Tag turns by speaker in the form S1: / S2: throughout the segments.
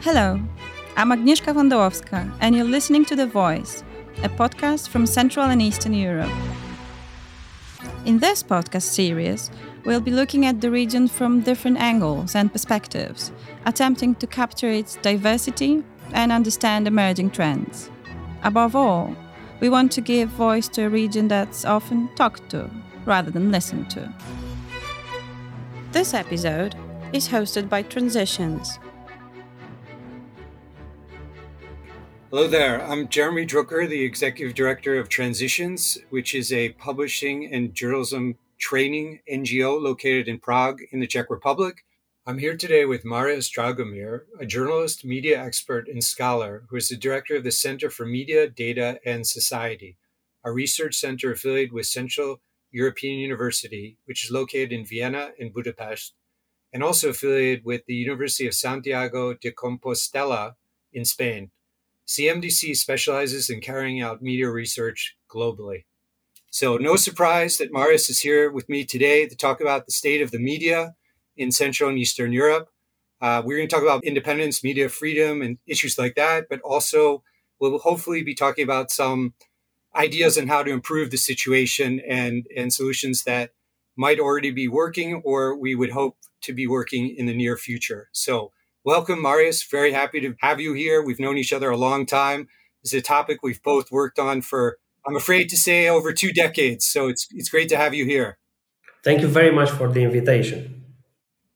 S1: Hello, I'm Agnieszka Wondowska, and you're listening to The VoiCEE, a podcast from Central and Eastern Europe. In this podcast series, we'll be looking at the region from different angles and perspectives, attempting to capture its diversity and understand emerging trends. Above all, we want to give voice to a region that's often talked to rather than listened to. This episode is hosted by Transitions,
S2: Hello there. I'm Jeremy Druker, the Executive Director of Transitions, which is a publishing and journalism training NGO located in Prague in the Czech Republic. I'm here today with Marius Dragomir, a journalist, media expert, and scholar who is the director of the Center for Media, Data, and Society, a research center affiliated with Central European University, which is located in Vienna and Budapest, and also affiliated with the University of Santiago de Compostela in Spain. CMDS specializes in carrying out media research globally. So, no surprise that Marius is here with me today to talk about the state of the media in Central and Eastern Europe. Uh, we're going to talk about independence, media freedom, and issues like that, but also we'll hopefully be talking about some ideas on how to improve the situation and, and solutions that might already be working or we would hope to be working in the near future. So, Welcome, Marius. Very happy to have you here. We've known each other a long time. This is a topic we've both worked on for, I'm afraid to say, over two decades. So it's it's great to have you here.
S3: Thank you very much for the invitation.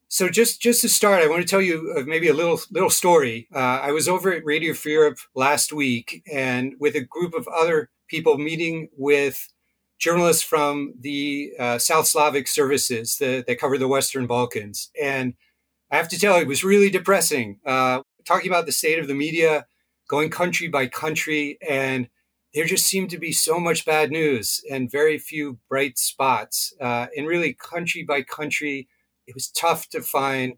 S2: So just just to start, I want to tell you uh, maybe a little little story. Uh, I was over at Radio Free Europe last week, and with a group of other people meeting with journalists from the uh, South Slavic services that, that cover the Western Balkans, and I have to tell you, it was really depressing. Uh, talking about the state of the media, going country by country, and there just seemed to be so much bad news and very few bright spots. Uh, and really, country by country, it was tough to find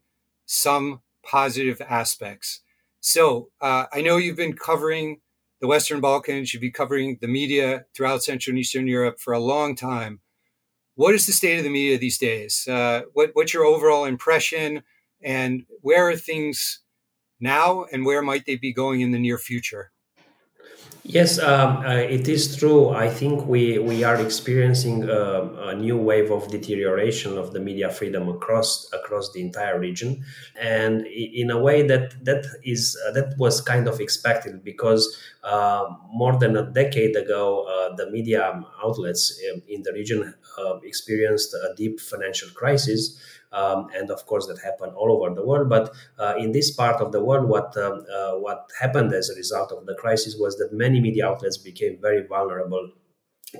S2: some positive aspects. So uh, I know you've been covering the Western Balkans, you've been covering the media throughout Central and Eastern Europe for a long time. What is the state of the media these days? Uh, what, what's your overall impression? And where are things now and where might they be going in the near future?
S3: Yes, um, uh, it is true. I think we, we are experiencing a, a, new wave of deterioration of the media freedom across across the entire region, and in a way that that is uh, that was kind of expected because uh, more than a decade ago, uh, the media outlets um, in the region uh, experienced a deep financial crisis um, and of course that happened all over the world. But uh, in this part of the world, what um, uh, what happened as a result of the crisis was that many media outlets became very vulnerable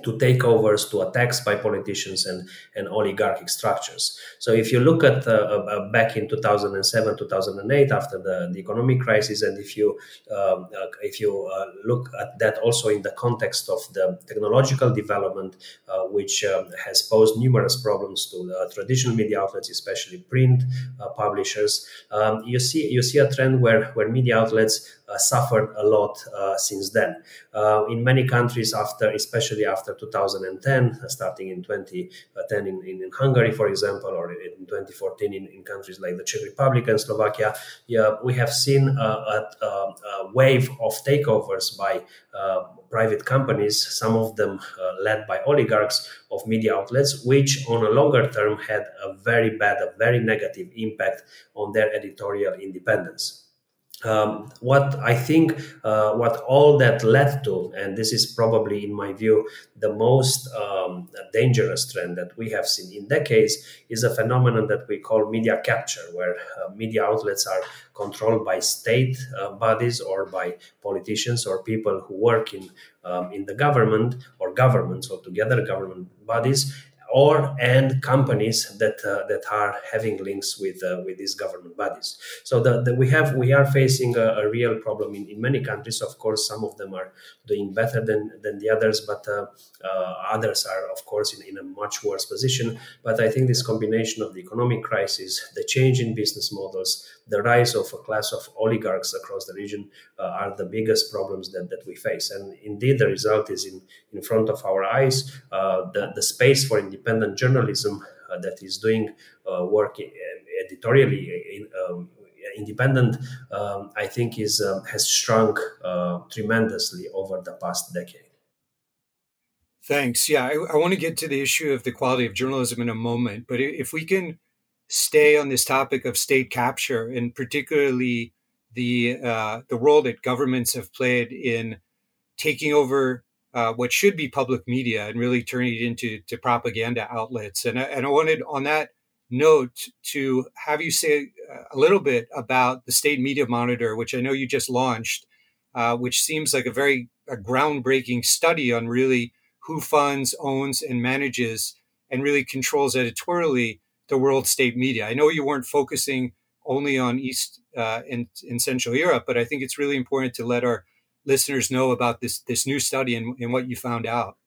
S3: to takeovers, to attacks by politicians and, and oligarchic structures. So if you look at uh, uh, back in 2007, 2008, after the, the economic crisis, and if you um, uh, if you uh, look at that also in the context of the technological development, uh, which um, has posed numerous problems to traditional media outlets, especially print uh, publishers, um, you see you see a trend where where media outlets suffered a lot since then. in many countries, after especially after after 2010, uh, starting in 2010 in, in, Hungary, for example, or in 2014 in, in, countries like the Czech Republic and Slovakia, yeah, we have seen a, a, a wave of takeovers by uh, private companies, some of them uh, led by oligarchs of media outlets, which on a longer term had a very bad, a very negative impact on their editorial independence um, what I think, uh, what all that led to, and this is probably, in my view, the most um, dangerous trend that we have seen in decades, is a phenomenon that we call media capture, where uh, media outlets are controlled by state uh, bodies or by politicians or people who work in um, in the government or governments altogether, government bodies, or and companies that uh, that are having links with uh, with these government bodies. So the, the, we have we are facing a, a, real problem in, in many countries. Of course, some of them are doing better than than the others, but uh, uh others are of course in, in a much worse position. But I think this combination of the economic crisis, the change in business models, the rise of a class of oligarchs across the region uh, are the biggest problems that, that we face. And indeed, the result is in, in front of our eyes. Uh, the, the space for independent journalism uh, that is doing uh, work editorially in, um, independent, um, I think, is um, has shrunk uh, tremendously over the past decade.
S2: Thanks. Yeah, I, I, want to get to the issue of the quality of journalism in a moment, but if we can stay on this topic of state capture and particularly the uh, the role that governments have played in taking over uh, what should be public media and really turning it into to propaganda outlets. And I, and I wanted on that note to have you say uh, a little bit about the state media monitor, which I know you just launched, uh, which seems like a very a groundbreaking study on really who funds, owns, and manages and really controls editorially the world state media. I know you weren't focusing only on East uh, and Central Europe, but I think it's really important to let our listeners know about this this new study and, and what you found out?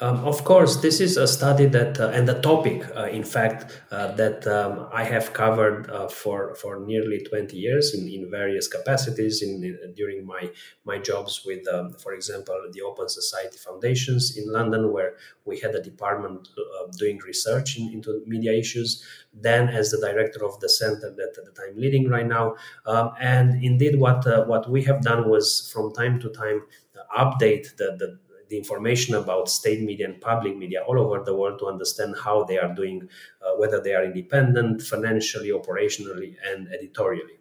S3: Um, of course, this is a study that, uh, and a topic, uh, in fact, uh, that um, I have covered uh, for for nearly twenty years in, in various capacities. In, in, during my my jobs with, um, for example, the Open Society Foundations in London, where we had a department uh, doing research in, into media issues. Then, as the director of the center that, that I'm leading right now, um, and indeed, what uh, what we have done was from time to time update the, the the information about state media and public media all over the world to understand how they are doing, uh, whether they are independent, financially, operationally, and editorially.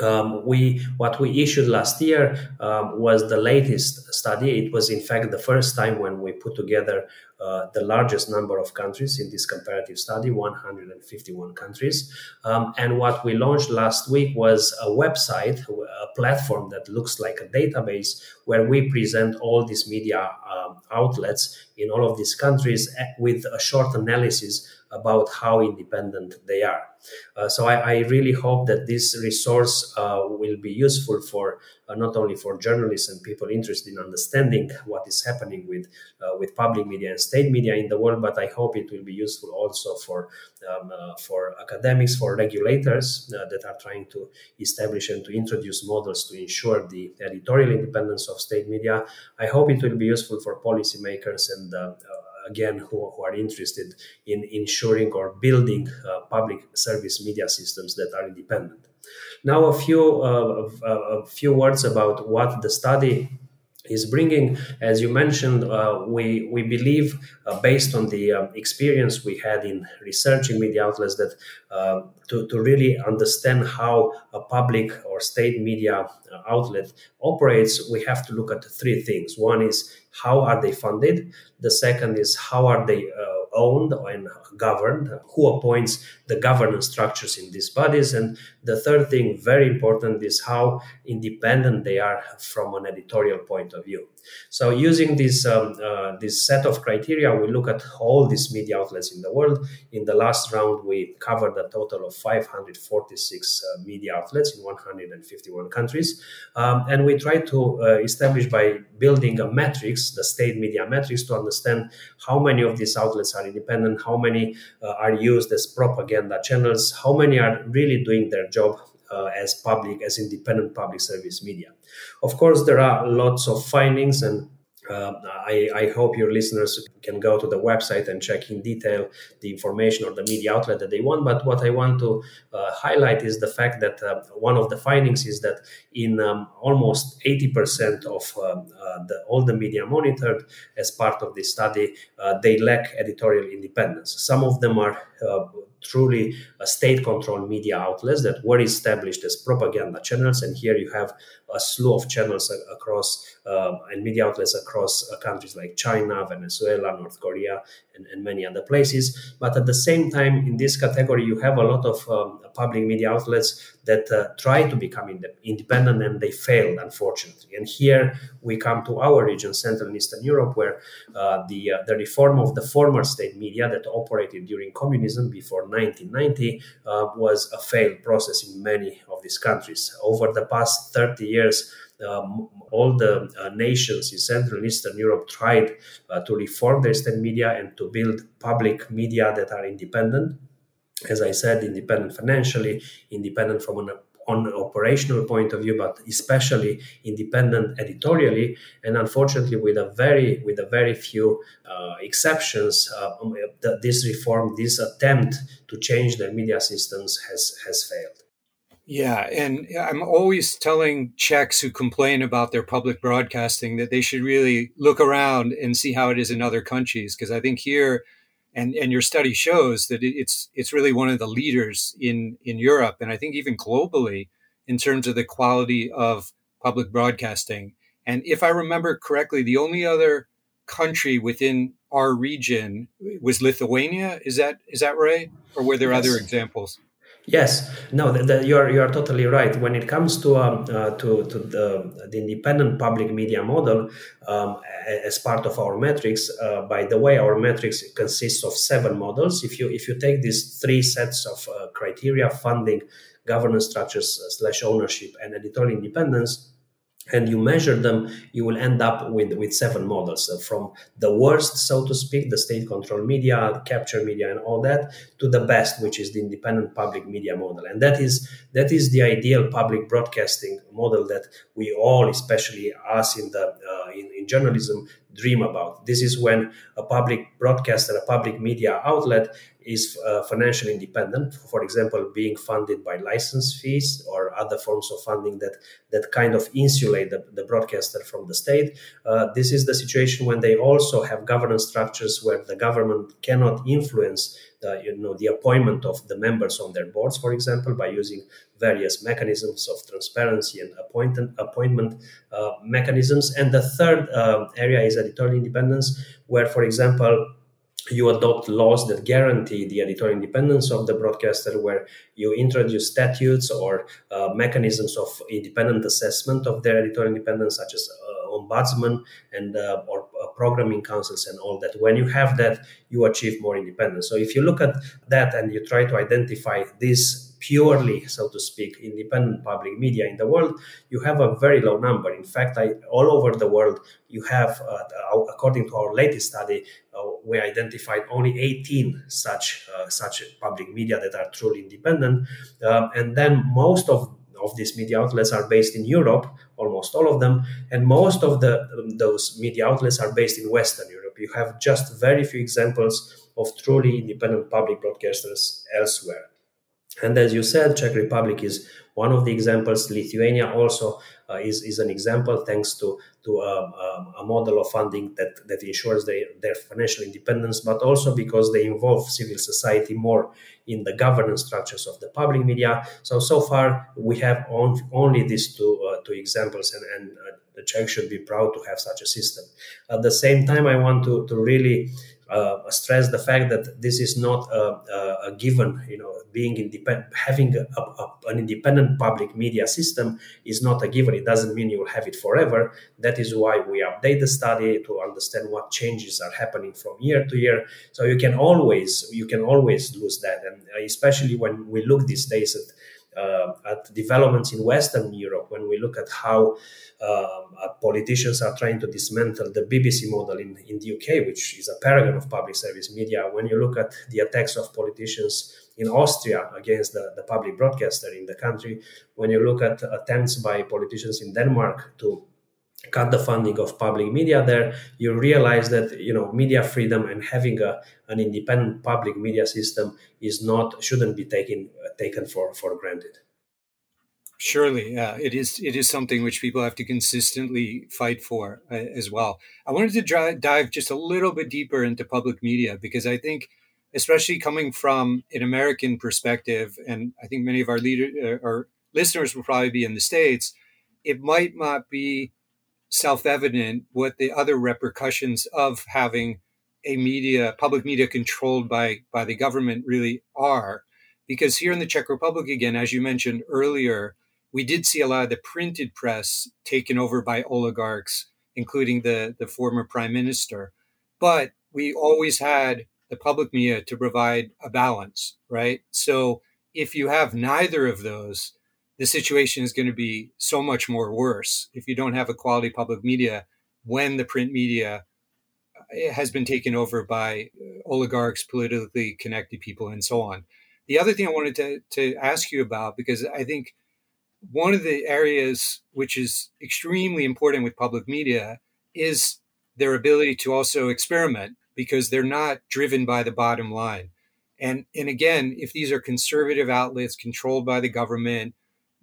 S3: Um, we what we issued last year um, was the latest study. It was in fact the first time when we put together uh, the largest number of countries in this comparative study, 151 countries. Um, and what we launched last week was a website, a platform that looks like a database where we present all these media um, outlets in all of these countries eh, with a short analysis about how independent they are. Uh, so I, I, really hope that this resource uh, will be useful for uh, not only for journalists and people interested in understanding what is happening with uh, with public media and state media in the world, but I hope it will be useful also for um, uh, for academics, for regulators uh, that are trying to establish and to introduce models to ensure the editorial independence of state media. I hope it will be useful for policymakers and again who, who are interested in ensuring or building uh, public service media systems that are independent. Now, a few uh, a few words about what the study is bringing. As you mentioned, uh, we we believe, uh, based on the um, experience we had in researching media outlets, that uh, to to really understand how a public or state media uh, outlet operates, we have to look at three things. One is how are they funded. The second is how are they uh, owned and governed, who appoints the governance structures in these bodies. And the third thing, very important, is how independent they are from an editorial point of view. So, using this um, uh, this set of criteria, we look at all these media outlets in the world. In the last round, we covered a total of 546 uh, media outlets in 151 countries, um, and we try to uh, establish by building a matrix, the state media matrix, to understand how many of these outlets are independent, how many uh, are used as propaganda channels, how many are really doing their job uh, as public, as independent public service media. Of course, there are lots of findings and uh, I, I, hope your listeners can go to the website and check in detail the information or the media outlet that they want. But what I want to uh, highlight is the fact that uh, one of the findings is that in um, almost 80% of um, the, all the media monitored as part of this study, uh, they lack editorial independence. Some of them are truly state controlled media outlets that were established as propaganda channels. And here you have a slew of channels across uh, and media outlets across uh, countries like China, Venezuela, North Korea, and, and, many other places. But at the same time, in this category, you have a lot of um, public media outlets that uh, try to become ind- independent and they failed, unfortunately. And here we come to our region, Central and Eastern Europe, where uh, the, uh, the reform of the former state media that operated during communism before 1990 uh, was a failed process in many of these countries. Over the past 30 years, um, all the uh, nations in Central and Eastern Europe tried uh, to reform their state media and to build public media that are independent. As I said, independent financially, independent from an on an operational point of view, but especially independent editorially, and unfortunately, with a very with a very few uh, exceptions, uh, um, this reform, this attempt to change the media systems has has failed.
S2: Yeah, and I'm always telling Czechs who complain about their public broadcasting that they should really look around and see how it is in other countries because I think here and and your study shows that it's it's really one of the leaders in in Europe and I think even globally in terms of the quality of public broadcasting. And if I remember correctly, the only other country within our region was Lithuania. Is that is that right? Or were there yes. other examples?
S3: Yes, no, the, the, you are you are totally right. When it comes to um, uh, to to the, the independent public media model um, as part of our metrics, uh, by the way, our metrics consists of seven models. If you if you take these three sets of uh, criteria: funding, governance structures uh, slash ownership, and editorial independence, and you measure them, you will end up with, with seven models uh, from the worst, so to speak, the state controlled media, capture media, and all that, to the best, which is the independent public media model. And that is that is the ideal public broadcasting model that we all, especially us in the uh, in, in journalism, dream about. This is when a public broadcaster, a public media outlet is uh, financially independent. For example, being funded by license fees or other forms of funding that that kind of insulate the, the broadcaster from the state. Uh, this is the situation when they also have governance structures where the government cannot influence the, you know, the appointment of the members on their boards, for example, by using various mechanisms of transparency and appointment, appointment uh, mechanisms. And the third uh, area is editorial independence, where, for example, you adopt laws that guarantee the editorial independence of the broadcaster, where you introduce statutes or uh, mechanisms of independent assessment of their editorial independence, such as uh, ombudsman and uh, or uh, programming councils and all that. When you have that, you achieve more independence. So if you look at that and you try to identify these purely, so to speak, independent public media in the world, you have a very low number. In fact, I, all over the world, you have, uh, according to our latest study, uh, we identified only 18 such uh, such public media that are truly independent, um, and then most of of these media outlets are based in Europe, almost all of them, and most of the um, those media outlets are based in Western Europe. You have just very few examples of truly independent public broadcasters elsewhere. And as you said, Czech Republic is one of the examples. Lithuania also uh, is, is an example, thanks to to um, um, a model of funding that that ensures their, their financial independence, but also because they involve civil society more in the governance structures of the public media. So so far we have on, only these two uh, two examples, and and uh, the Czech should be proud to have such a system. At the same time, I want to to really uh, stress the fact that this is not a, a, given. You know, being independent, having a, a, an independent public media system is not a given. It doesn't mean you will have it forever. That is why we update the study to understand what changes are happening from year to year. So you can always you can always lose that, and especially when we look these days at uh, at developments in Western Europe, when we look at how um, uh, politicians are trying to dismantle the BBC model in, in the UK, which is a paragon of public service media, when you look at the attacks of politicians in Austria against the, the public broadcaster in the country, when you look at attempts by politicians in Denmark to cut the funding of public media there you realize that you know media freedom and having a, an independent public media system is not shouldn't be taken uh, taken for for granted.
S2: Surely yeah it is it is something which people have to consistently fight for uh, as well. I wanted to dive just a little bit deeper into public media because i think especially coming from an american perspective and i think many of our leader uh, our listeners will probably be in the states it might not be self-evident what the other repercussions of having a media public media controlled by by the government really are. Because here in the czech republic again as you mentioned earlier we did see a lot of the printed press taken over by oligarchs including the the former prime minister. But we always had the public media to provide a balance right? So if you have neither of those the situation is going to be so much more worse if you don't have a quality public media when the print media uh, has been taken over by uh, oligarchs, politically connected people, and so on. The other thing I wanted to, to ask you about, because I think one of the areas which is extremely important with public media is their ability to also experiment because they're not driven by the bottom line. And, and again, if these are conservative outlets controlled by the government,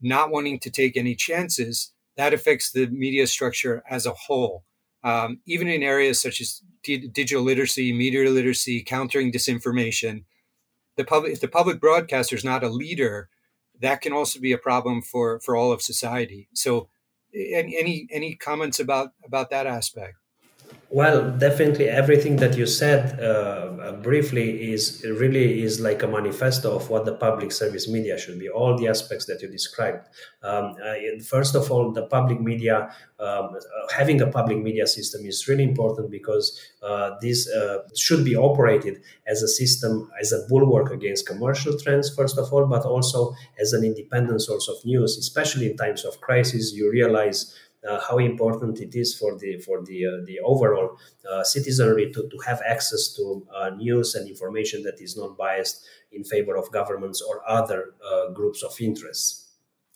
S2: not wanting to take any chances, that affects the media structure as a whole. Um, even in areas such as d- digital literacy, media literacy, countering disinformation, the public if the public broadcaster is not a leader, that can also be a problem for for all of society. So, any any comments about about that aspect?
S3: Well, definitely everything that you said uh, uh, briefly is really is like a manifesto of what the public service media should be. All the aspects that you described. Um, first of all, the public media um, uh, having a public media system is really important because uh, this uh, should be operated as a system as a bulwark against commercial trends. First of all, but also as an independent source of news, especially in times of crisis. You realize how important it is for the for the uh, the overall uh, citizenry to, to have access to uh, news and information that is not biased in favor of governments or other uh, groups of interests.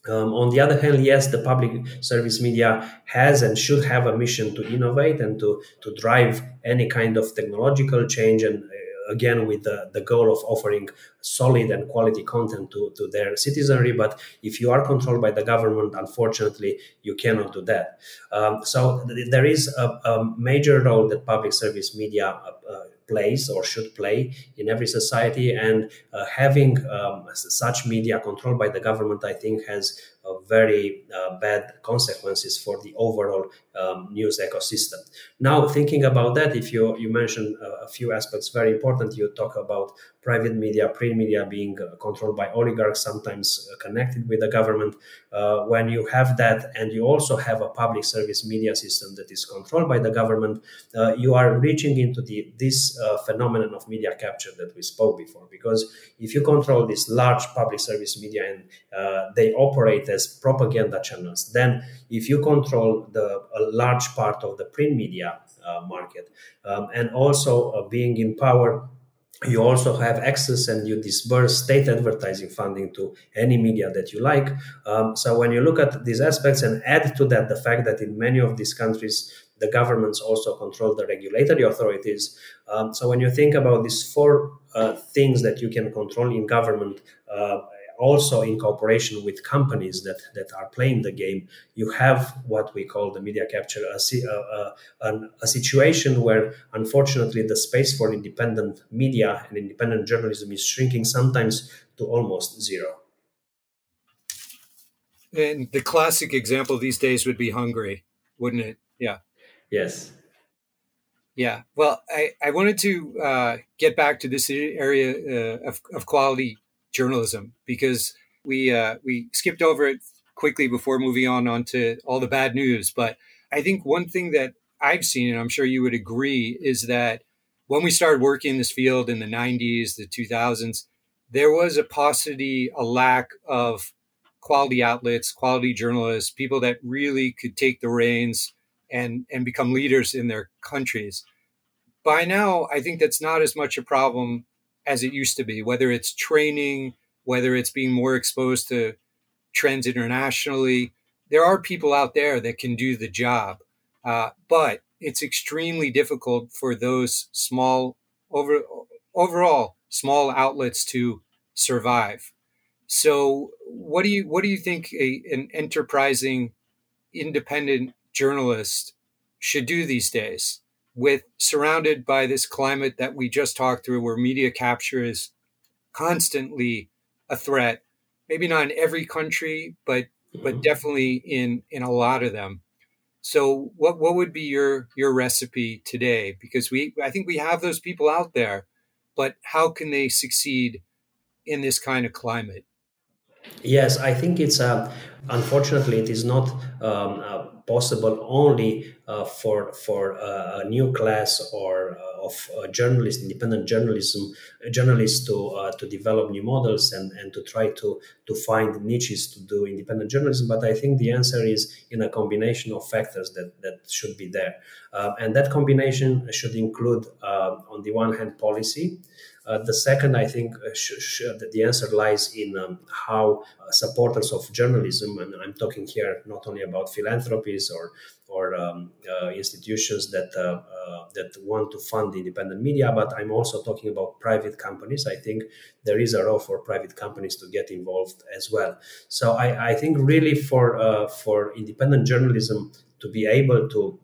S3: Um, on the other hand, yes, the public service media has and should have a mission to innovate and to, to drive any kind of technological change and again with the, the goal of offering solid and quality content to, to their citizenry but if you are controlled by the government unfortunately you cannot do that. Um, so th- there is a, a, major role that public service media uh, uh plays or should play in every society and uh, having um, such media controlled by the government i think has very uh, bad consequences for the overall um, news ecosystem. Now, thinking about that, if you you mentioned uh, a few aspects very important, you talk about private media, print media being uh, controlled by oligarchs, sometimes uh, connected with the government. Uh, when you have that, and you also have a public service media system that is controlled by the government, uh, you are reaching into the this phenomenon of media capture that we spoke before. Because if you control this large public service media and they operate as propaganda channels. Then, if you control the a large part of the print media uh, market um, and also uh, being in power you also have access and you disburse state advertising funding to any media that you like. Um, so when you look at these aspects and add to that the fact that in many of these countries, the governments also control the regulatory authorities. Um, so when you think about these four uh, things that you can control in government, uh, also in cooperation with companies that, that are playing the game, you have what we call the media capture, a, a, a, a, situation where unfortunately the space for independent media and independent journalism is shrinking sometimes to almost zero.
S2: And the classic example these days would be Hungary, wouldn't it? Yeah.
S3: Yes.
S2: Yeah. Well, I, I wanted to uh, get back to this area uh, of, of quality journalism because we uh, we skipped over it quickly before moving on onto all the bad news. But I think one thing that I've seen, and I'm sure you would agree, is that when we started working in this field in the 90s, the 2000s, there was a paucity, a lack of quality outlets, quality journalists, people that really could take the reins and and become leaders in their countries. By now, I think that's not as much a problem as it used to be, whether it's training, whether it's being more exposed to trends internationally. There are people out there that can do the job, uh, but it's extremely difficult for those small, over overall small outlets to survive. So, what do you what do you think a, an enterprising, independent journalist should do these days? With surrounded by this climate that we just talked through where media capture is constantly a threat maybe not in every country but but mm-hmm. definitely in in a lot of them. So what what would be your your recipe today? Because we i think we have those people out there but how can they succeed in this kind of climate?
S3: Yes i think it's uh, unfortunately it is not um, uh, possible only uh, for for uh, a new class or uh, of uh, journalists, independent journalism, journalists to uh, to develop new models and, and to try to to find niches to do independent journalism. But I think the answer is in a combination of factors that that should be there, and that combination should include, on the one hand, policy. Uh, the second, I think, uh, sh- sh- the answer lies in um, how uh, supporters of journalism, and I'm talking here not only about philanthropies or or um, uh, institutions that uh, uh, that want to fund independent media, but I'm also talking about private companies. I think there is a role for private companies to get involved as well. So I, I think really for for independent journalism to be able to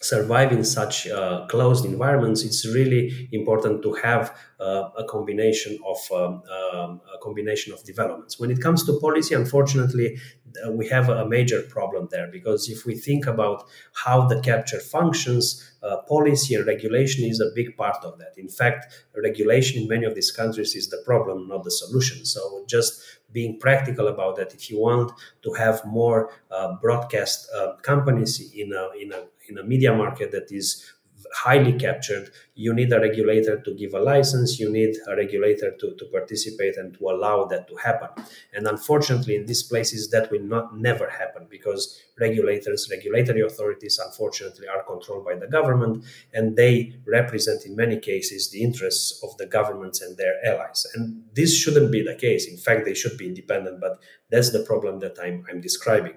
S3: survive in such uh, closed environments, it's really important to have uh, a combination of um, um, a combination of developments. When it comes to policy, unfortunately, we have a major problem there because if we think about how the capture functions, uh, policy and regulation is a big part of that. In fact, regulation in many of these countries is the problem, not the solution. So just being practical about that, if you want to have more uh, broadcast uh, companies in a, in a in a media market that is highly captured, you need a regulator to give a license, you need a regulator to, to participate and to allow that to happen. And unfortunately, in these places, that will not never happen because regulators, regulatory authorities, unfortunately, are controlled by the government and they represent, in many cases, the interests of the governments and their allies. And this shouldn't be the case. In fact, they should be independent, but that's the problem that I'm, I'm describing.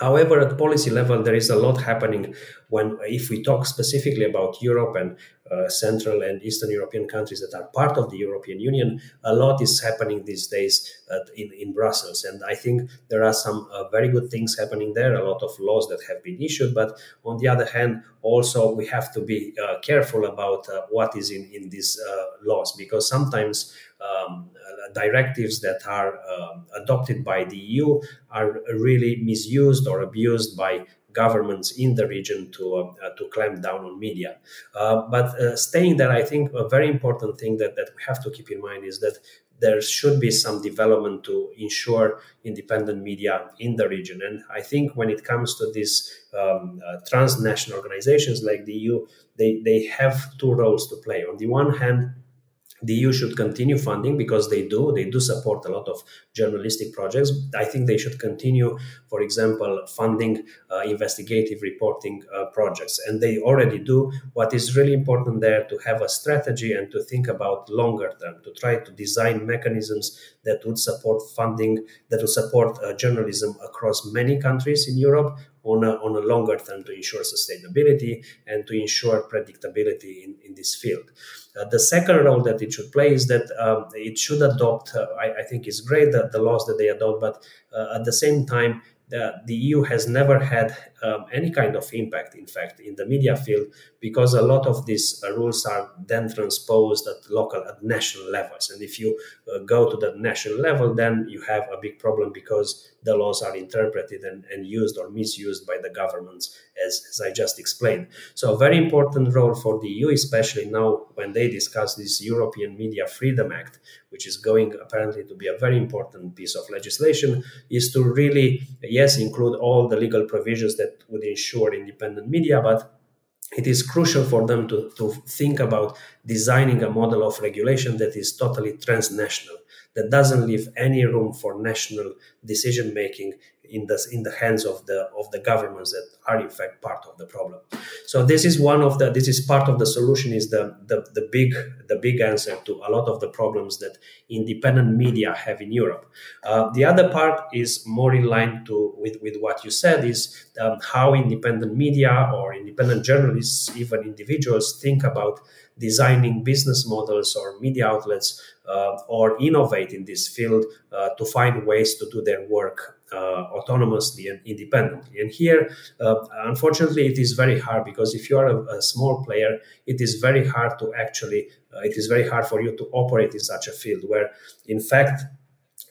S3: However, at policy level, there is a lot happening when, if we talk specifically about Europe and uh, Central and Eastern European countries that are part of the European Union, a lot is happening these days in, in Brussels. And I think there are some uh, very good things happening there, a lot of laws that have been issued. But on the other hand, also we have to be uh, careful about uh, what is in, in these uh, laws because sometimes um, directives that are um, adopted by the EU are really misused or abused by governments in the region to uh, to clamp down on media. Uh, but uh, staying there, I think a very important thing that, that we have to keep in mind is that there should be some development to ensure independent media in the region. And I think when it comes to these um, uh, transnational organizations like the EU, they, they have two roles to play. On the one hand, the EU should continue funding because they do. They do support a lot of journalistic projects. I think they should continue, for example, funding uh, investigative reporting uh, projects. And they already do. What is really important there to have a strategy and to think about longer term, to try to design mechanisms that would support funding, that would support uh, journalism across many countries in Europe, on a, on a longer term to ensure sustainability and to ensure predictability in, in this field. Uh, the second role that it should play is that um, it should adopt, uh, I, I, think it's great that the laws that they adopt, but uh, at the same time, the, the EU has never had um, any kind of impact, in fact, in the media field, because a lot of these uh, rules are then transposed at local, at national levels. And if you uh, go to the national level, then you have a big problem because the laws are interpreted and, and used or misused by the governments, as, as I just explained. So, a very important role for the EU, especially now when they discuss this European Media Freedom Act, which is going apparently to be a very important piece of legislation, is to really, yes, include all the legal provisions that would ensure independent media, but it is crucial for them to, to think about designing a model of regulation that is totally transnational, that doesn't leave any room for national decision making in the in the hands of the of the governments that are in fact part of the problem. So this is one of the this is part of the solution is the the, the big the big answer to a lot of the problems that independent media have in Europe. Uh, the other part is more in line to with, with what you said is um, how independent media or independent journalists, even individuals, think about designing business models or media outlets uh, or innovate in this field uh, to find ways to do their work autonomously and independently. And here, uh, unfortunately, it is very hard because if you are a, a small player, it is very hard to actually, uh, it is very hard for you to operate in such a field where, in fact,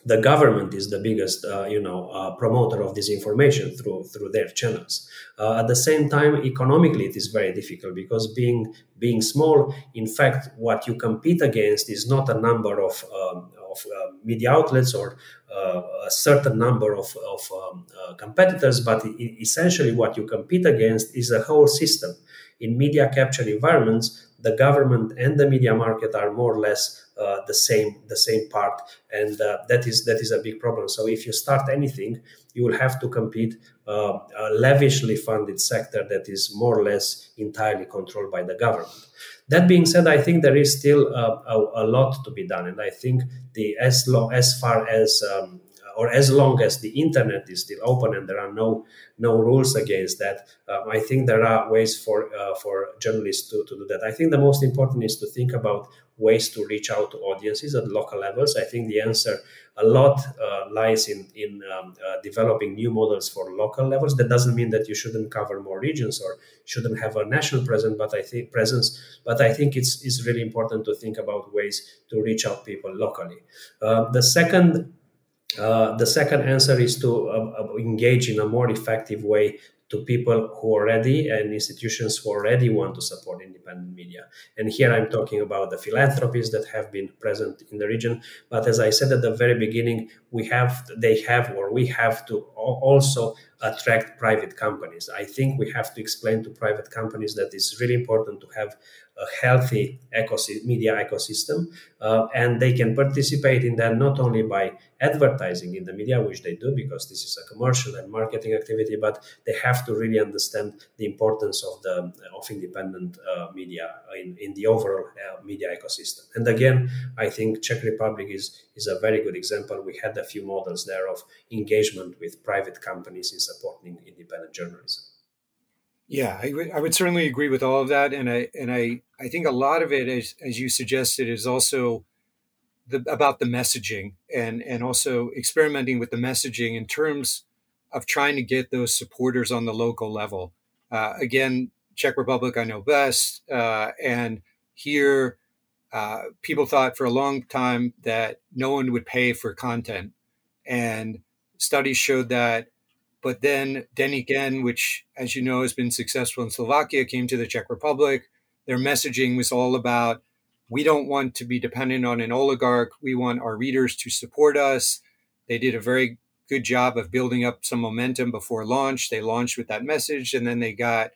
S3: the government is the biggest, uh, you know, uh, promoter of this information through through their channels. Uh, at the same time, economically, it is very difficult because being being small, in fact, what you compete against is not a number of um, of uh, media outlets or uh, a certain number of, of um, uh, competitors, but essentially what you compete against is a whole system. In media capture environments, the government and the media market are more or less uh, the same the same part. And uh, that is that is a big problem. So if you start anything you will have to compete uh, a lavishly funded sector that is more or less entirely controlled by the government. That being said i think there is still a, a, a lot to be done. And i think the as long as far as um, or as long as the internet is still open and there are no no rules against that, um, I think there are ways for uh, for journalists to, to do that. I think the most important is to think about ways to reach out to audiences at local levels. I think the answer a lot uh, lies in in um, uh, developing new models for local levels. That doesn't mean that you shouldn't cover more regions or shouldn't have a national presence, but I think presence. But I think it's it's really important to think about ways to reach out people locally. Uh, the second uh, the second answer is to uh, uh, engage in a more effective way to people who already and institutions who already want to support independent media. And here I'm talking about the philanthropies that have been present in the region. But as I said at the very beginning, we have, they have, or we have to also attract private companies. I think we have to explain to private companies that it's really important to have a healthy ecosystem, media ecosystem, uh, and they can participate in that not only by advertising in the media, which they do because this is a commercial and marketing activity, but they have to really understand the importance of the of independent uh, media in, in the overall uh, media ecosystem. And again, I think Czech Republic is is a very good example. We had a few models there of engagement with private companies in supporting independent journalism.
S2: Yeah, I, w- I would certainly agree with all of that, and I and I I think a lot of it, as as you suggested, is also the, about the messaging and and also experimenting with the messaging in terms of trying to get those supporters on the local level. Uh, again, Czech Republic, I know best, uh, and here uh, people thought for a long time that no one would pay for content, and studies showed that but then Deník N, which, as you know, has been successful in Slovakia, came to the Czech Republic. Their messaging was all about we don't want to be dependent on an oligarch. We want our readers to support us. They did a very good job of building up some momentum before launch. They launched with that message and then they got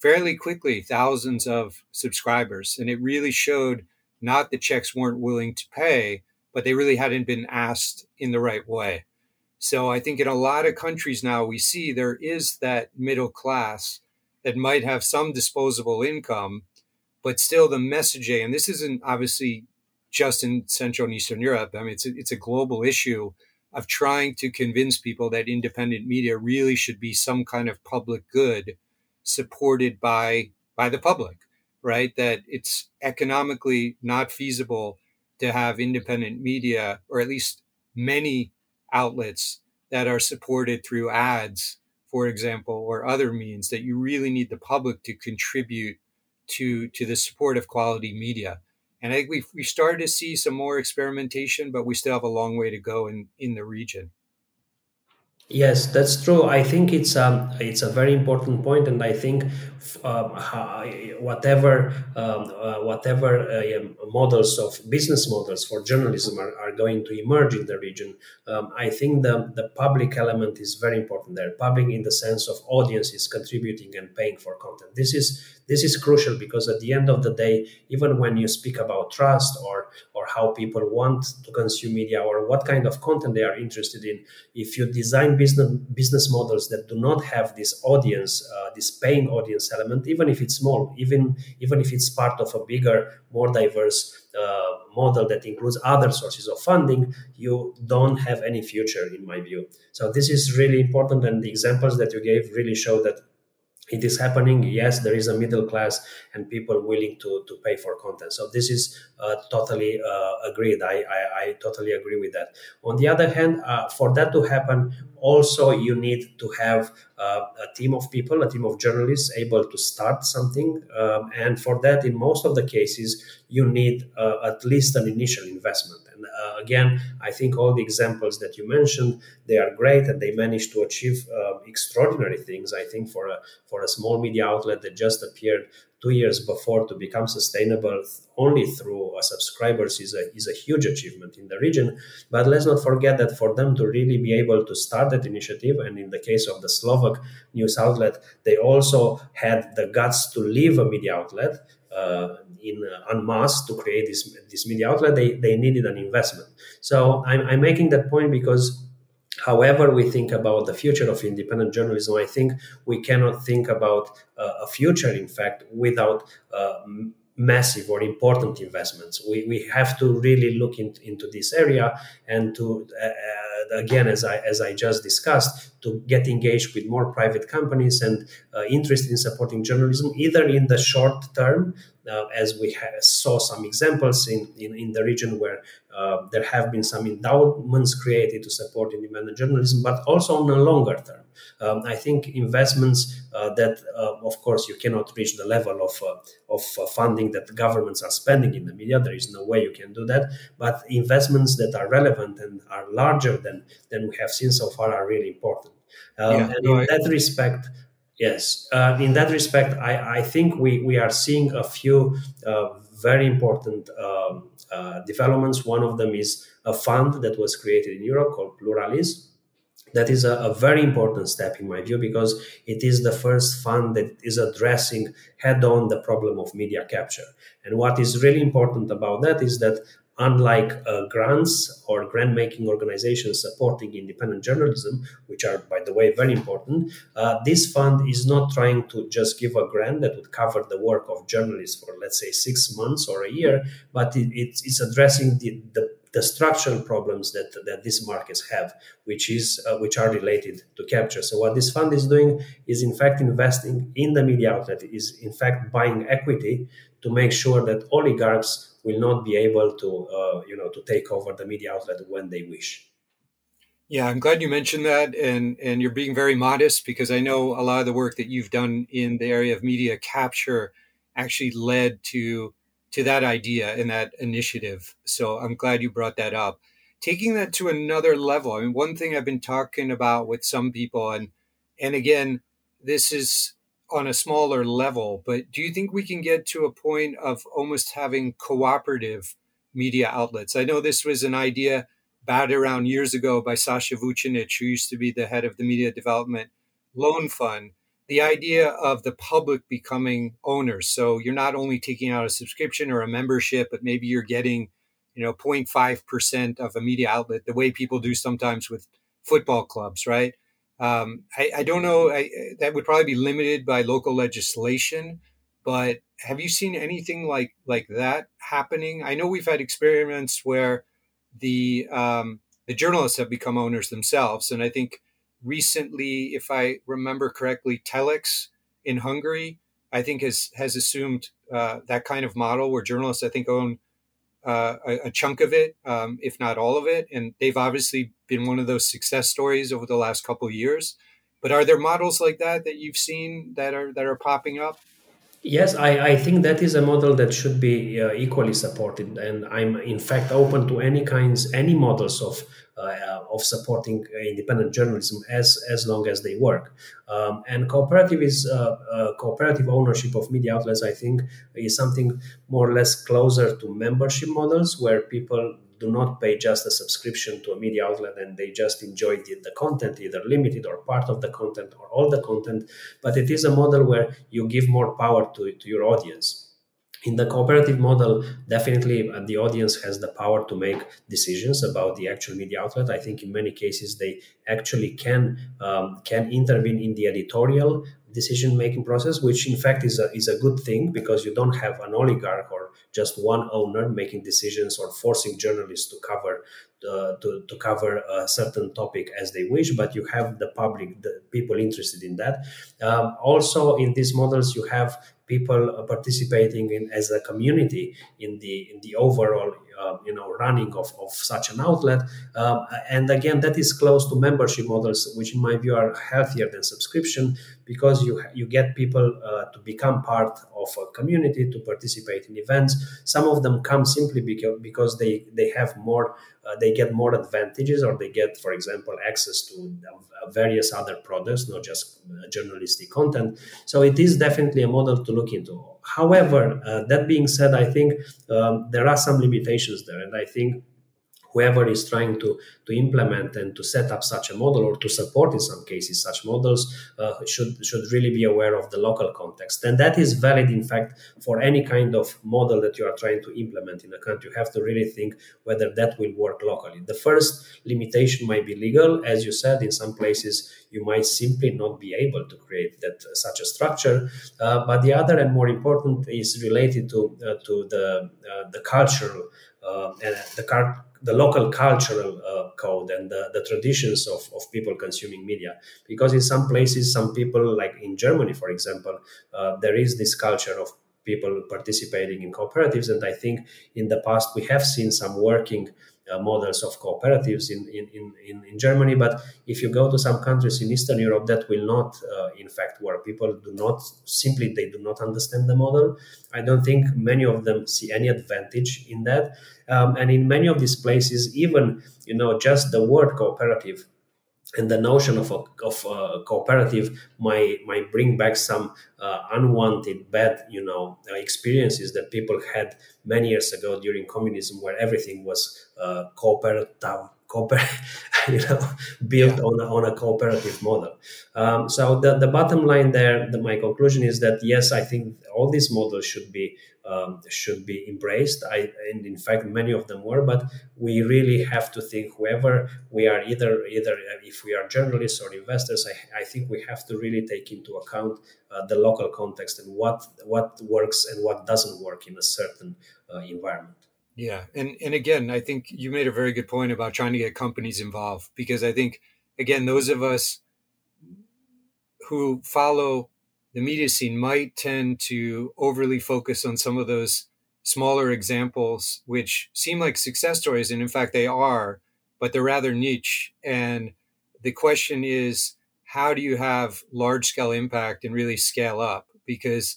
S2: fairly quickly thousands of subscribers. And it really showed not the Czechs weren't willing to pay, but they really hadn't been asked in the right way. So I think in a lot of countries now we see there is that middle class that might have some disposable income, but still the messaging, and this isn't obviously just in Central and Eastern Europe. I mean, it's a, it's a global issue of trying to convince people that independent media really should be some kind of public good supported by by the public, right? That it's economically not feasible to have independent media, or at least many outlets that are supported through ads, for example, or other means that you really need the public to contribute to to the support of quality media. And I think we've we started to see some more experimentation, but we still have a long way to go in in the region.
S3: Yes, that's true. I think it's um it's a very important point, and I think um, whatever um, uh, whatever uh, models of business models for journalism are, are going to emerge in the region, um, I think the the public element is very important there. Public in the sense of audiences contributing and paying for content. This is this is crucial because at the end of the day, even when you speak about trust or or how people want to consume media or what kind of content they are interested in, if you design business business models that do not have this audience, uh, this paying audience element, even if it's small, even even if it's part of a bigger, more diverse uh, model that includes other sources of funding, you don't have any future, in my view. So this is really important, and the examples that you gave really show that it is happening yes there is a middle class and people willing to, to pay for content. So this is uh, totally uh, agreed. I, I, I, totally agree with that. On the other hand uh, for that to happen also you need to have uh, a team of people a team of journalists able to start something um, and for that in most of the cases you need uh, at least an initial investment uh, again, I think all the examples that you mentioned they are great and they managed to achieve uh, extraordinary things. I think for a for a small media outlet that just appeared two years before to become sustainable only through uh, subscribers is a, is a huge achievement in the region. But let's not forget that for them to really be able to start that initiative, and in the case of the Slovak news outlet, they also had the guts to leave a media outlet uh, in uh, en masse to create this this media outlet, they they needed an investment. So I'm, I'm making that point because however we think about the future of independent journalism, I think we cannot think about uh, a future, in fact, without uh, massive or important investments. We, we have to really look in, into this area and to, uh, again, as I, as I just discussed, to get engaged with more private companies and uh, interested in supporting journalism, either in the short term, uh, as we ha- saw some examples in, in, in the region where uh, there have been some endowments created to support independent journalism, but also on a longer term. Um, I think investments uh, that, uh, of course, you cannot reach the level of, uh, of uh, funding that governments are spending in the media. There is no way you can do that. But investments that are relevant and are larger than, than we have seen so far are really important. Um, yeah, and no, in I- that respect, Yes, uh, in that respect, I, I, think we, we are seeing a few uh, very important um, uh, developments. One of them is a fund that was created in Europe called Pluralis. That is a, a very important step in my view because it is the first fund that is addressing head on the problem of media capture. And what is really important about that is that unlike uh, grants or grant making organizations supporting independent journalism, which are, by the way, very important, uh, this fund is not trying to just give a grant that would cover the work of journalists for, let's say, six months or a year, but it, it's, it's addressing the, the the structural problems that, that these markets have, which is uh, which are related to capture. So what this fund is doing is in fact investing in the media outlet, is in fact buying equity to make sure that oligarchs will not be able to uh, you know to take over the media outlet when they wish.
S2: Yeah, I'm glad you mentioned that, and and you're being very modest because I know a lot of the work that you've done in the area of media capture actually led to to that idea and that initiative. So I'm glad you brought that up. Taking that to another level. I mean, one thing I've been talking about with some people, and and again, this is on a smaller level, but do you think we can get to a point of almost having cooperative media outlets? I know this was an idea batted around years ago by Sasha Vucinic, who used to be the head of the Media Development Loan Fund. The idea of the public becoming owners. So you're not only taking out a subscription or a membership, but maybe you're getting, you know, 0.5% of a media outlet, the way people do sometimes with football clubs, right? Um, I, I, don't know. I, that would probably be limited by local legislation. But have you seen anything like like that happening? I know we've had experiments where the um, the journalists have become owners themselves, and I think recently, if I remember correctly, Telex in Hungary, I think has has assumed uh, that kind of model where journalists, I think, own uh, a, chunk of it, um, if not all of it. And they've obviously been one of those success stories over the last couple of years. But are there models like that that you've seen that are that are popping up?
S3: Yes, I, I think that is a model that should be uh, equally supported, and I'm in fact open to any kinds, any models of uh, of supporting independent journalism as as long as they work. Um, and cooperative is uh, uh, cooperative ownership of media outlets. I think is something more or less closer to membership models where people do not pay just a subscription to a media outlet and they just enjoy the, the, content, either limited or part of the content or all the content. But it is a model where you give more power to, to your audience in the cooperative model definitely uh, the audience has the power to make decisions about the actual media outlet i think in many cases they actually can um, can intervene in the editorial decision making process which in fact is a, is a good thing because you don't have an oligarch or just one owner making decisions or forcing journalists to cover uh, to, to cover a certain topic as they wish but you have the public the people interested in that. Um, also in these models you have people participating in as a community in the in the overall uh, you know running of, of such an outlet. Um, and again that is close to membership models which in my view are healthier than subscription because you you get people uh, to become part of a community to participate in events. Some of them come simply because, because they they have more uh, they get more advantages or they get for example access to uh, various other products not just uh, journalistic content. So it is definitely a model to look into. However, uh, that being said, I think um, there are some limitations there, and I think whoever is trying to, to implement and to set up such a model or to support in some cases such models uh, should, should really be aware of the local context. And that is valid, in fact, for any kind of model that you are trying to implement in a country. You have to really think whether that will work locally. The first limitation might be legal. As you said, in some places, you might simply not be able to create that uh, such a structure. Uh, but the other and more important is related to, uh, to the, uh, the cultural uh, and the car- the local cultural uh, code and the, the traditions of, of people consuming media. Because in some places, some people, like in Germany, for example, uh, there is this culture of people participating in cooperatives. And I think in the past, we have seen some working models of cooperatives in, in, in, in Germany. But if you go to some countries in Eastern Europe, that will not, uh, in fact, where people do not simply they do not understand the model. I don't think many of them see any advantage in that. Um, and in many of these places, even you know, just the word cooperative and the notion of a, of a cooperative might might bring back some uh, unwanted bad you know uh, experiences that people had many years ago during communism where everything was uh, cooperative cooper- you know built yeah. on, a, on a cooperative model um, so the, the bottom line there the, my conclusion is that yes i think all these models should be um, should be embraced. I, and in fact, many of them were. But we really have to think whoever we are, either either if we are journalists or investors, I, I think we have to really take into account uh, the local context and what what works and what doesn't work in a certain uh, environment.
S2: Yeah, and and again, I think you made a very good point about trying to get companies involved because I think again, those of us who follow the media scene might tend to overly focus on some of those smaller examples, which seem like success stories. And in fact, they are, but they're rather niche. And the question is, how do you have large scale impact and really scale up? Because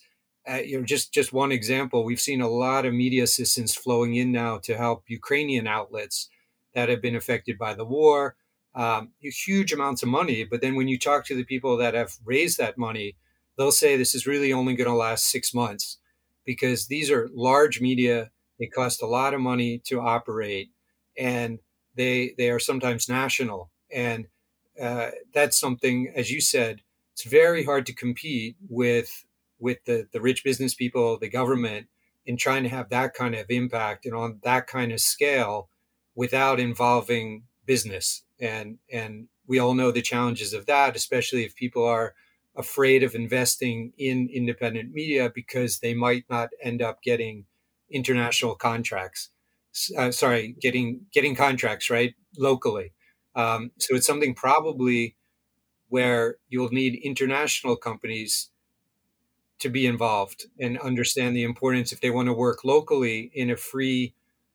S2: uh, you know, just just one example, we've seen a lot of media assistance flowing in now to help Ukrainian outlets that have been affected by the war. Um, huge amounts of money, but then when you talk to the people that have raised that money, they'll say this is really only going to last six months because these are large media. They cost a lot of money to operate, and they they are sometimes national. And uh, that's something, as you said, it's very hard to compete with with the the rich business people, the government, in trying to have that kind of impact and on that kind of scale without involving business. And and we all know the challenges of that, especially if people are afraid of investing in independent media because they might not end up getting international contracts. Uh, sorry, getting getting contracts right locally. Um, so it's something probably where you'll need international companies to be involved and understand the importance if they want to work locally in a free,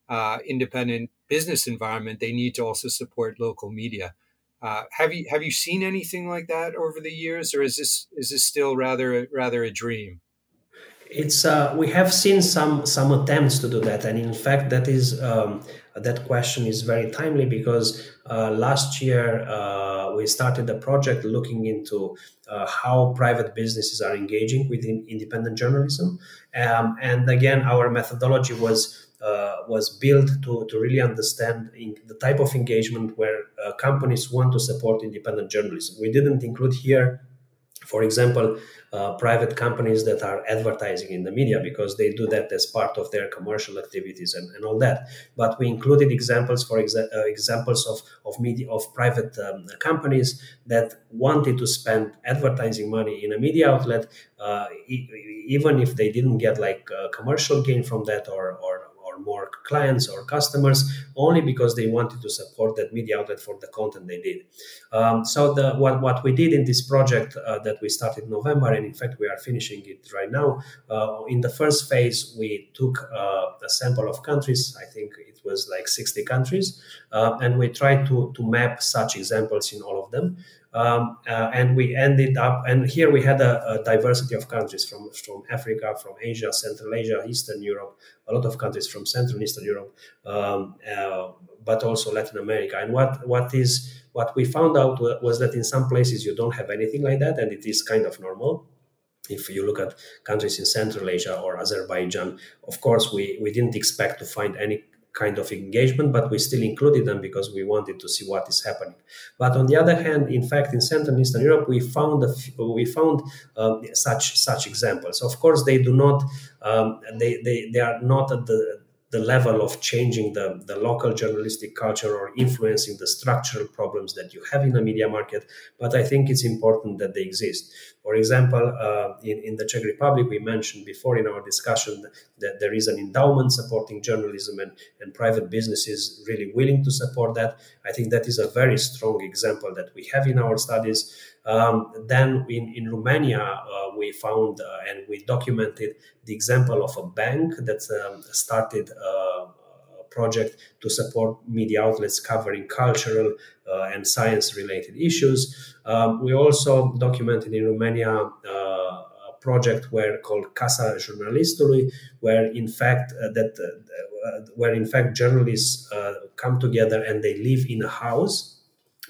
S2: uh, independent business environment. They need to also support local media. Uh, have you have you seen anything like that over the years, or is this is this still rather rather a dream?
S3: It's uh, we have seen some some attempts to do that, and in fact, that is um, that question is very timely because uh, last year uh, we started a project looking into uh, how private businesses are engaging with independent journalism, um, and again, our methodology was uh, was built to, to really understand the type of engagement where uh, companies want to support independent journalism. We didn't include here, for example, uh, private companies that are advertising in the media because they do that as part of their commercial activities and, and all that. But we included examples, for exa- uh, examples of of media of private um, companies that wanted to spend advertising money in a media outlet, uh, e- even if they didn't get like commercial gain from that or, or more clients or customers only because they wanted to support that media outlet for the content they did. Um, so the what, what we did in this project uh, that we started in November, and in fact we are finishing it right now. Uh, in the first phase, we took uh, a sample of countries. I think it was like 60 countries, uh, and we tried to to map such examples in all of them. Um, uh, and we ended up, and here we had a, a, diversity of countries from, from Africa, from Asia, Central Asia, Eastern Europe, a lot of countries from Central and Eastern Europe, um, uh, but also Latin America. And what, what is what we found out was that in some places you don't have anything like that, and it is kind of normal if you look at countries in Central Asia or Azerbaijan, of course, we, we didn't expect to find any kind of engagement, but we still included them because we wanted to see what is happening. But on the other hand, in fact, in Central and Eastern Europe, we found we found uh, such such examples. Of course, they do not um, they, they they are not at the the level of changing the, the local journalistic culture or influencing the structural problems that you have in the media market. But I think it's important that they exist. For example, uh, in, in the Czech Republic, we mentioned before in our discussion that there is an endowment supporting journalism and, and private businesses really willing to support that. I think that is a very strong example that we have in our studies. Um, then in, in Romania, uh, we found uh, and we documented the example of a bank that um, started uh, a project to support media outlets covering cultural uh, and science related issues. Um, we also documented in Romania uh, a project where called Casa Jurnalistului, where in fact uh, that where in fact journalists come together and they live in a house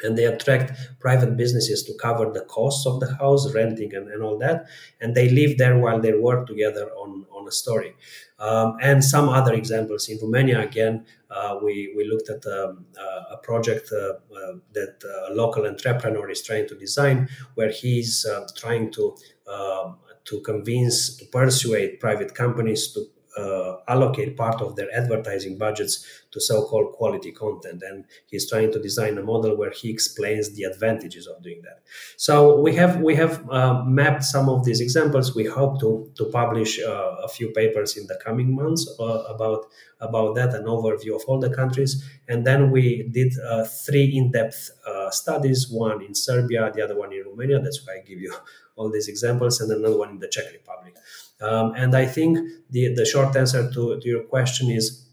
S3: and they attract private businesses to cover the costs of the house renting and, and all that and they live there while they work together on, on a story. Um, and some other examples. In romania again uh, we, we looked at um, uh, a project uh, uh that a local entrepreneur is trying to design where he's uh, trying to um, to convince to persuade private companies to uh, allocate part of their advertising budgets to so-called quality content. And he's trying to design a model where he explains the advantages of doing that. So we have we have uh, mapped some of these examples. We hope to to publish uh, a few papers in the coming months uh, about about that an overview of all the countries. And then we did uh, three in-depth uh, studies one in serbia the other one in romania. That's why i give you all these examples and another one in the czech republic um, and I think the, the short answer to, to your question is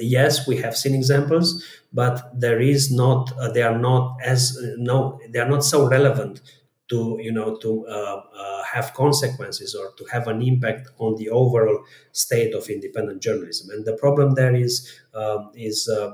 S3: yes, we have seen examples, but there is not, uh, they are not as, uh, no, they are not so relevant to you know to uh, uh, have consequences or to have an impact on the overall state of independent journalism. And the problem there is um, is uh,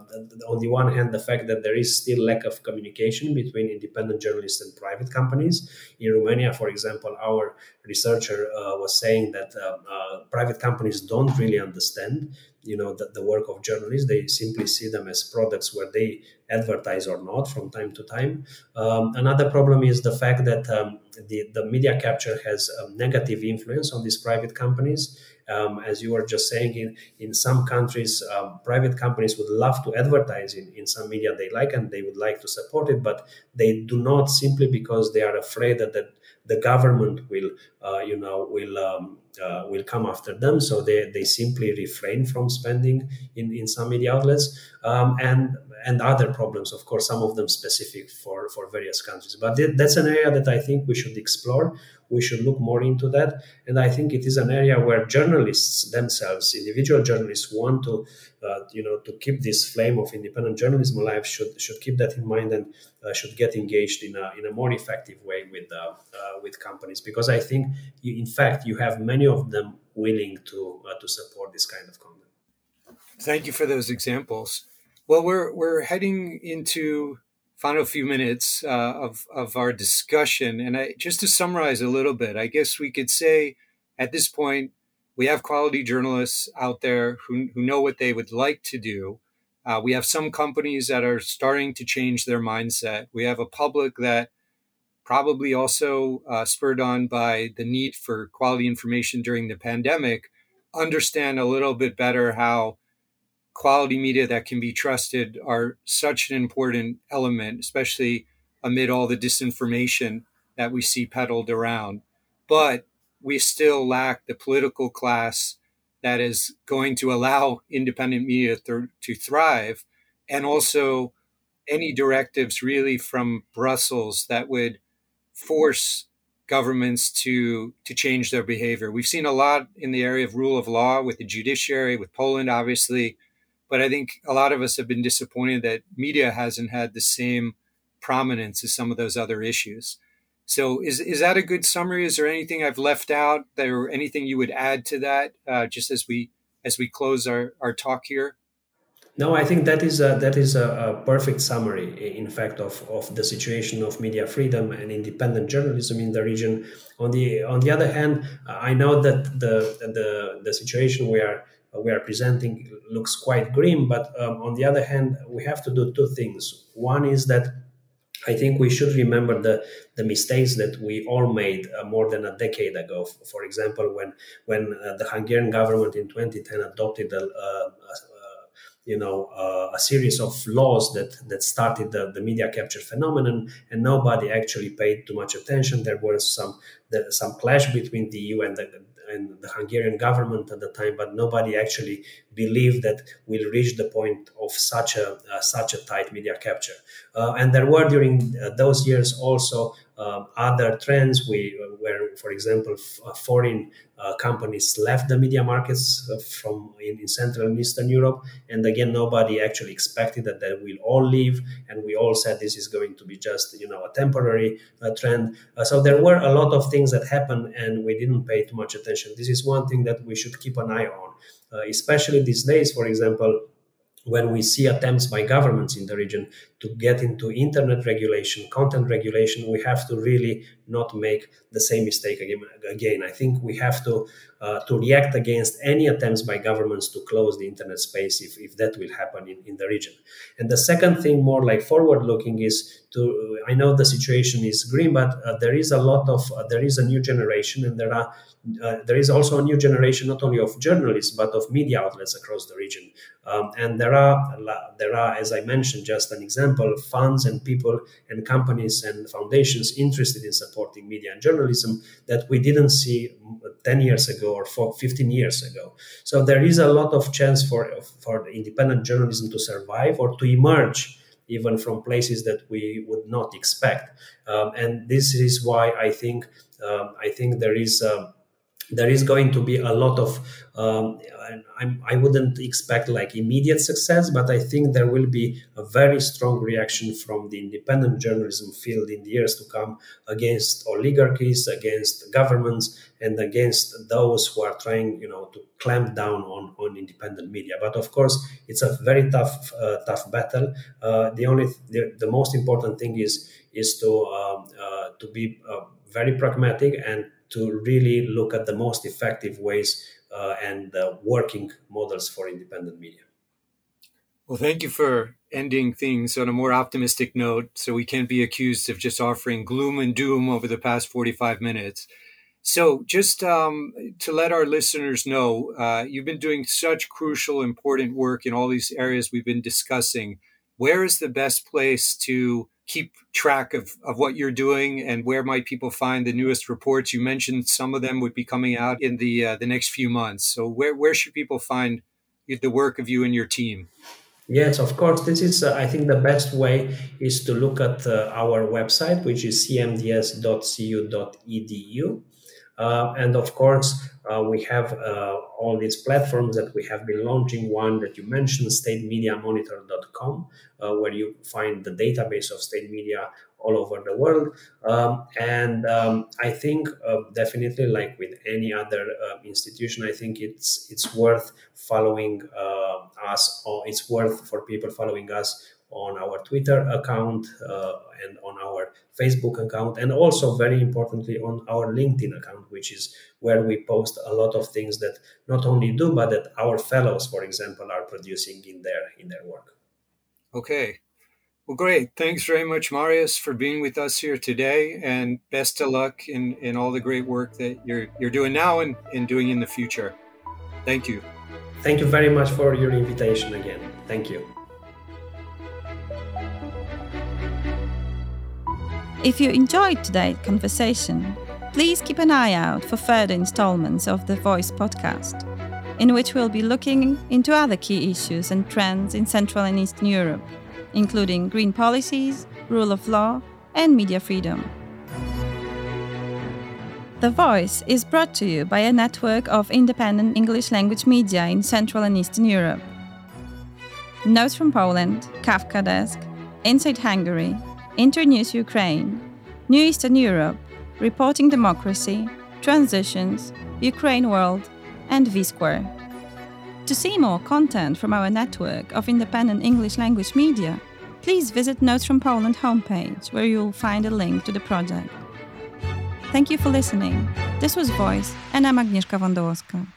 S3: on the one hand the fact that there is still lack of communication between independent journalists and private companies. In romania for example our researcher uh, was saying that uh, uh, private companies don't really understand you know the, the work of journalists they simply see them as products where they advertise or not from time to time. Um, another problem is the fact that um, the, the media capture has a negative influence on these private companies. Um, as you were just saying in, in some countries um, private companies would love to advertise in, in some media they like and they would like to support it but they do not simply because they are afraid that the, the government will uh, you know will um, uh, will come after them. So they, they simply refrain from spending in, in some media outlets um, and and other problems, of course, some of them specific for, for various countries. But that's an area that I think we should explore. We should look more into that. And I think it is an area where journalists themselves, individual journalists, want to, uh, you know, to keep this flame of independent journalism alive. Should should keep that in mind and uh, should get engaged in a in a more effective way with uh, uh with companies. Because I think, you, in fact, you have many of them willing to uh, to support this kind of content.
S2: Thank you for those examples. Well, we're we're heading into final few minutes uh, of of our discussion, and I, just to summarize a little bit, I guess we could say at this point we have quality journalists out there who who know what they would like to do. Uh, we have some companies that are starting to change their mindset. We have a public that probably also uh, spurred on by the need for quality information during the pandemic, understand a little bit better how quality media that can be trusted are such an important element, especially amid all the disinformation that we see peddled around. But we still lack the political class that is going to allow independent media th- to thrive, and also any directives really from Brussels that would force governments to to change their behavior. We've seen a lot in the area of rule of law with the judiciary, with Poland, obviously, but I think a lot of us have been disappointed that media hasn't had the same prominence as some of those other issues. So, is is that a good summary? Is there anything I've left out, there anything you would add to that, uh, just as we as we close our, our talk here?
S3: No, I think that is a, that is a, a, perfect summary, in fact, of, of the situation of media freedom and independent journalism in the region. On the on the other hand, I know that the the, the situation where we are presenting looks quite grim. But um, on the other hand, we have to do two things. One is that I think we should remember the, the mistakes that we all made uh, more than a decade ago. For example, when when uh, the Hungarian government in 2010 adopted a, a, you know uh, a series of laws that that started the, the media capture phenomenon and nobody actually paid too much attention there was some the, some clash between the EU and the and the Hungarian government at the time, but nobody actually believed that we'll reach the point of such a uh, such a tight media capture. Uh, and there were during uh, those years also um, other trends we, uh, where, for example, f- uh, foreign uh, companies left the media markets from in, in, Central and Eastern Europe, and again, nobody actually expected that they will all leave, and we all said this is going to be just you know a temporary trend. so there were a lot of things that happened, and we didn't pay too much attention. This is one thing that we should keep an eye on, especially these days. For example when we see attempts by governments in the region to get into internet regulation, content regulation, we have to really not make the same mistake again. I think we have to uh, to react against any attempts by governments to close the internet space if, if that will happen in, in the region. And the second thing, more like forward looking, is to I know the situation is grim, but uh, there is a lot of uh, there is a new generation, and there are uh, there is also a new generation not only of journalists but of media outlets across the region. Um, and there are there are, as I mentioned, just an example, funds and people and companies and foundations interested in supporting media and journalism that we didn't see 10 years ago or 15 years ago. So there is a lot of chance for for independent journalism to survive or to emerge even from places that we would not expect. Um, and this is why I think um, I think there is. Um, there is going to be a lot of um, I wouldn't expect like immediate success but i think there will be a very strong reaction from the independent journalism field in the years to come against oligarchies against governments and against those who are trying you know to clamp down on, on independent media. But of course it's a very tough uh, tough battle. Uh, the only the, the most important thing is is to um, uh, to be uh, very pragmatic and to really look at the most effective ways uh, and uh, working models for independent media.
S2: Well, thank you for ending things on a more optimistic note so we can't be accused of just offering gloom and doom over the past 45 minutes. So, just um, to let our listeners know, uh, you've been doing such crucial, important work in all these areas we've been discussing. Where is the best place to keep track of, of what you're doing and where might people find the newest reports. You mentioned some of them would be coming out in the uh, the next few months. So where, where should people find the work of you and your team?
S3: Yes of course. This is uh, i think the best way is to look at uh, our website which is cmds.ceu.edu uh, and of course, uh, we have uh, all these platforms that we have been launching. One that you mentioned, statemediamonitor.com, uh, where you find the database of state media all over the world. Um, and um, I think uh, definitely, like with any other uh, institution, I think it's it's worth following us, or it's worth for people following us on our Twitter account uh, and on our Facebook account, and also very importantly on our LinkedIn account, which is where we post a lot of things that not only do, but that our fellows, for example, are producing in their in their work.
S2: Okay. Well, great. Thanks very much, Marius, for being with us here today, and best of luck in, in all the great work that you're you're doing now and, and doing in the future. Thank you.
S3: Thank you very much for your invitation again. Thank you.
S1: If you enjoyed today's conversation, please keep an eye out for further installments of the VoiCEE podcast, in which we'll be looking into other key issues and trends in Central and Eastern Europe, including green policies, rule of law, and media freedom. The VoiCEE is brought to you by a network of independent English language media in Central and Eastern Europe. Notes from Poland, Kafkadesk, Inside Hungary, Internews Ukraine, New Eastern Europe, Reporting Democracy, Transitions, Ukraine World, and V Square. To see more content from our network of independent English language media, please visit Notes from Poland homepage where you'll find a link to the project. Thank you for listening. This was VoiCEE, and I'm Agnieszka Wondołowska.